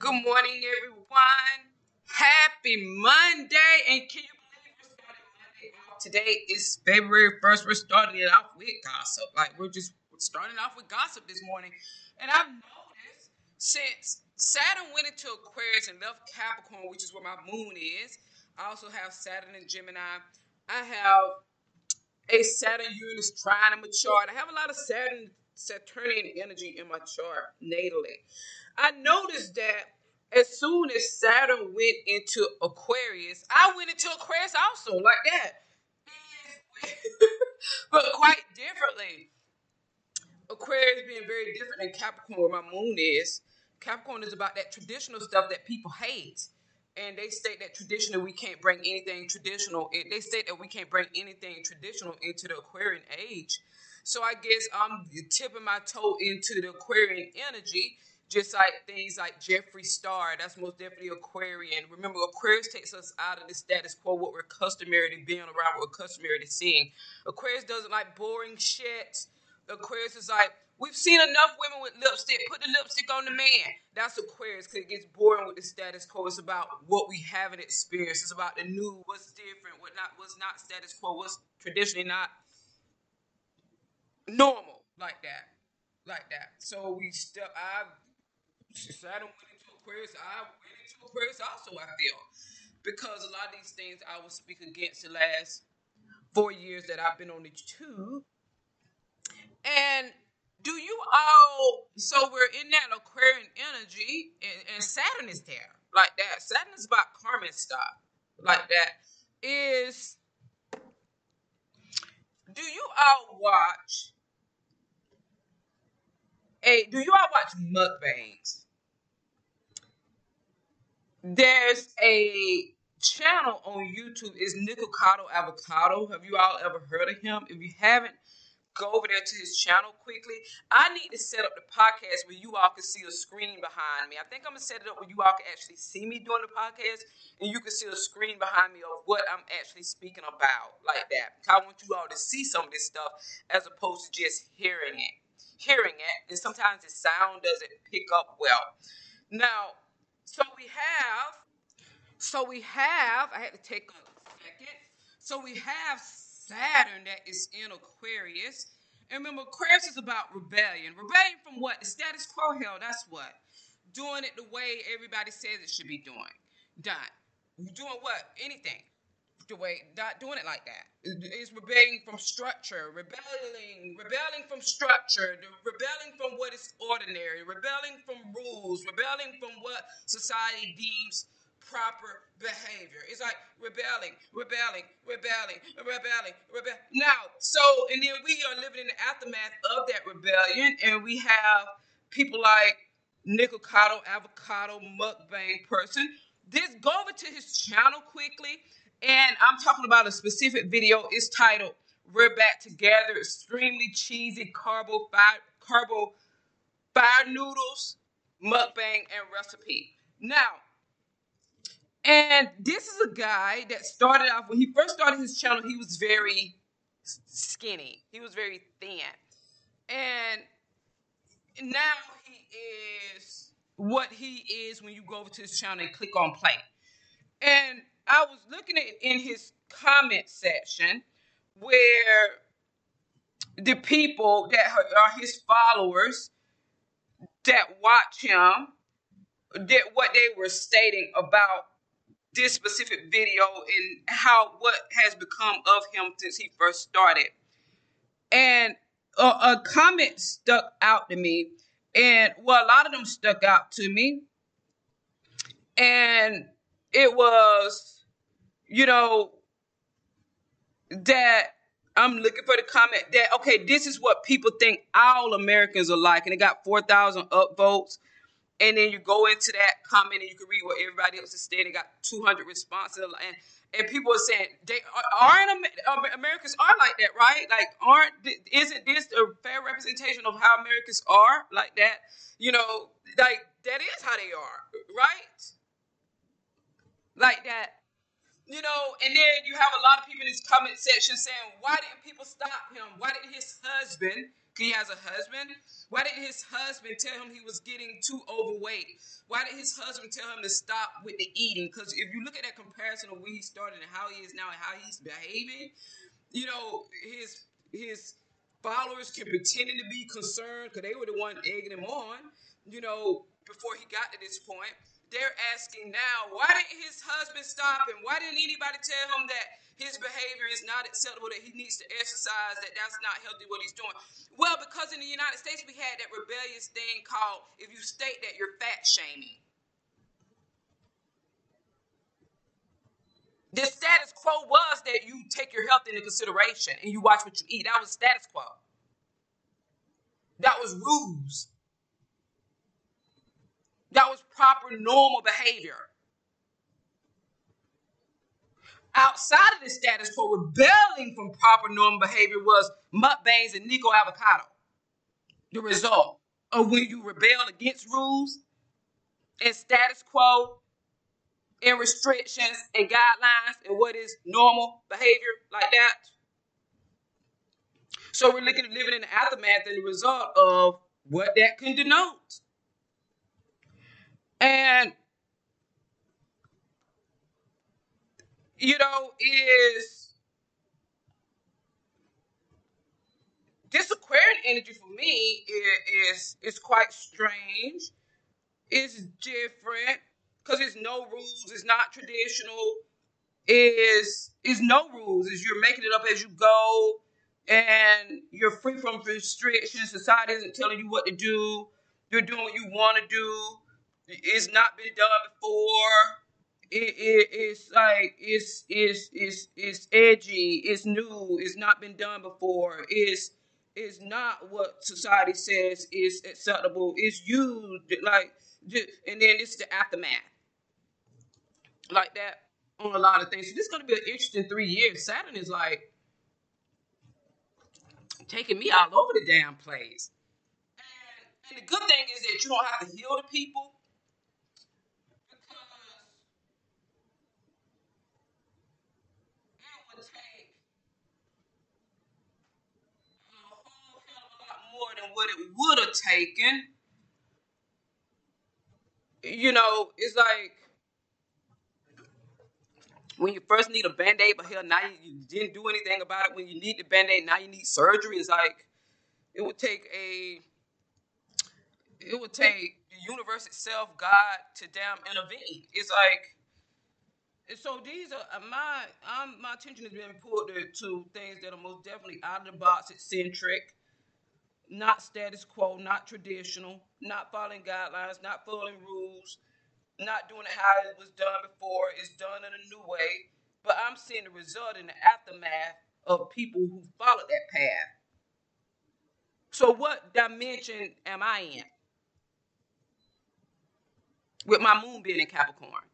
Good morning, everyone. Happy Monday. And can you believe we're starting Monday off? Today is February 1st. We're starting it off with gossip. Like, we're just starting off with gossip this morning. And I've noticed since Saturn went into Aquarius and left Capricorn, which is where my moon is, I also have Saturn in Gemini. I have a Saturn Uranus trine in my chart. I have a lot of Saturn Saturnian energy in my chart natally. I noticed that as soon as Saturn went into Aquarius, I went into Aquarius also, like that. but quite differently. Aquarius being very different than Capricorn, where my moon is. Capricorn is about that traditional stuff that people hate. And they state that traditional, we can't bring anything traditional. They state that we can't bring anything traditional into the Aquarian age. So I guess I'm tipping my toe into the Aquarian energy just like things like Jeffree Star, that's most definitely Aquarian. Remember, Aquarius takes us out of the status quo, what we're customary to being around, what we're customary to seeing. Aquarius doesn't like boring shit. Aquarius is like, we've seen enough women with lipstick. Put the lipstick on the man. That's Aquarius because it gets boring with the status quo. It's about what we haven't experienced. It's about the new, what's different, what not, what's not status quo, what's traditionally not normal like that, like that. So we step. I Saturn went into Aquarius. I went into Aquarius also, I feel. Because a lot of these things I will speak against the last four years that I've been on the tube. And do you all, so we're in that Aquarian energy, and, and Saturn is there, like that. Saturn is about karmic stuff, like that. Is, do you all watch a, do you all watch mukbangs? There's a channel on YouTube is Nikocado Avocado. Have you all ever heard of him? If you haven't, go over there to his channel quickly. I need to set up the podcast where you all can see a screen behind me. I think I'm gonna set it up where you all can actually see me doing the podcast and you can see a screen behind me of what I'm actually speaking about, like that. I want you all to see some of this stuff as opposed to just hearing it. Hearing it, and sometimes the sound doesn't pick up well. Now, so we have, so we have, I had to take a second. So we have Saturn that is in Aquarius. And remember, Aquarius is about rebellion. Rebellion from what? The status quo, hell, that's what? Doing it the way everybody says it should be doing. Done. Doing what? Anything the way, not doing it like that. It's rebelling from structure, rebelling, rebelling from structure, rebelling from what is ordinary, rebelling from rules, rebelling from what society deems proper behavior. It's like rebelling, rebelling, rebelling, rebelling, rebelling. Now, so, and then we are living in the aftermath of that rebellion, and we have people like Nikocado, Avocado, Mukbang person. This go over to his channel quickly and I'm talking about a specific video. It's titled We're Back Together. Extremely cheesy carbo fire, carbo fire noodles, mukbang, and recipe. Now, and this is a guy that started off when he first started his channel, he was very skinny. He was very thin. And now he is what he is when you go over to his channel and click on play. And I was looking at in his comment section where the people that are his followers that watch him that what they were stating about this specific video and how what has become of him since he first started. And a, a comment stuck out to me, and well, a lot of them stuck out to me, and it was you know, that I'm looking for the comment that okay, this is what people think all Americans are like, and it got four thousand upvotes. And then you go into that comment and you can read what everybody else is saying. It got 200 responses, and and people are saying they aren't Americans are like that, right? Like, aren't isn't this a fair representation of how Americans are like that? You know, like that is how they are, right? Like that you know, and then you have a lot of people in this comment section saying, why didn't people stop him? Why did his husband He has a husband. Why didn't his husband tell him he was getting too overweight? Why did his husband tell him to stop with the eating? Because if you look at that comparison of where he started and how he is now and how he's behaving, you know, his his followers can pretend to be concerned because they were the one egging him on, you know, before he got to this point they're asking now, why didn't his husband stop him? Why didn't anybody tell him that his behavior is not acceptable, that he needs to exercise, that that's not healthy what he's doing? Well, because in the United States we had that rebellious thing called if you state that you're fat shaming. The status quo was that you take your health into consideration and you watch what you eat. That was status quo. That was rules. That normal behavior. Outside of the status quo, rebelling from proper, normal behavior was mukbangs and Nico avocado. The result of when you rebel against rules and status quo and restrictions and guidelines and what is normal behavior like that. So we're looking at living in the aftermath and the result of what that can denote. And you know, is this Aquarian energy for me is is, quite strange. It's different because it's no rules. It's not traditional. Is is no rules. Is you're making it up as you go, and you're free from restrictions. Society isn't telling you what to do. You're doing what you want to do it's not been done before. It, it, it's like it's it's it's it's edgy. It's new. It's not been done before. It's it's not what society says is acceptable. It's used like, and then it's the aftermath, like that on a lot of things. So this is going to be an interesting three years. Saturn is like taking me all over the damn place. And, and the good thing is that you don't have to heal the people what it would have taken. You know, it's like when you first need a band aid, but hell, now you, you didn't do anything about it. When you need the band aid, now you need surgery. It's like it would take a, it would take the universe itself, God, to damn intervene. It's like, so these are uh, my, I'm, my attention has been pulled to, to things that are most definitely out of the box, eccentric not status quo, not traditional, not following guidelines, not following rules, not doing it how it was done before. It's done in a new way. But I'm seeing the result in the aftermath of people who followed that path. So, what dimension am I in? With my moon being in Capricorn.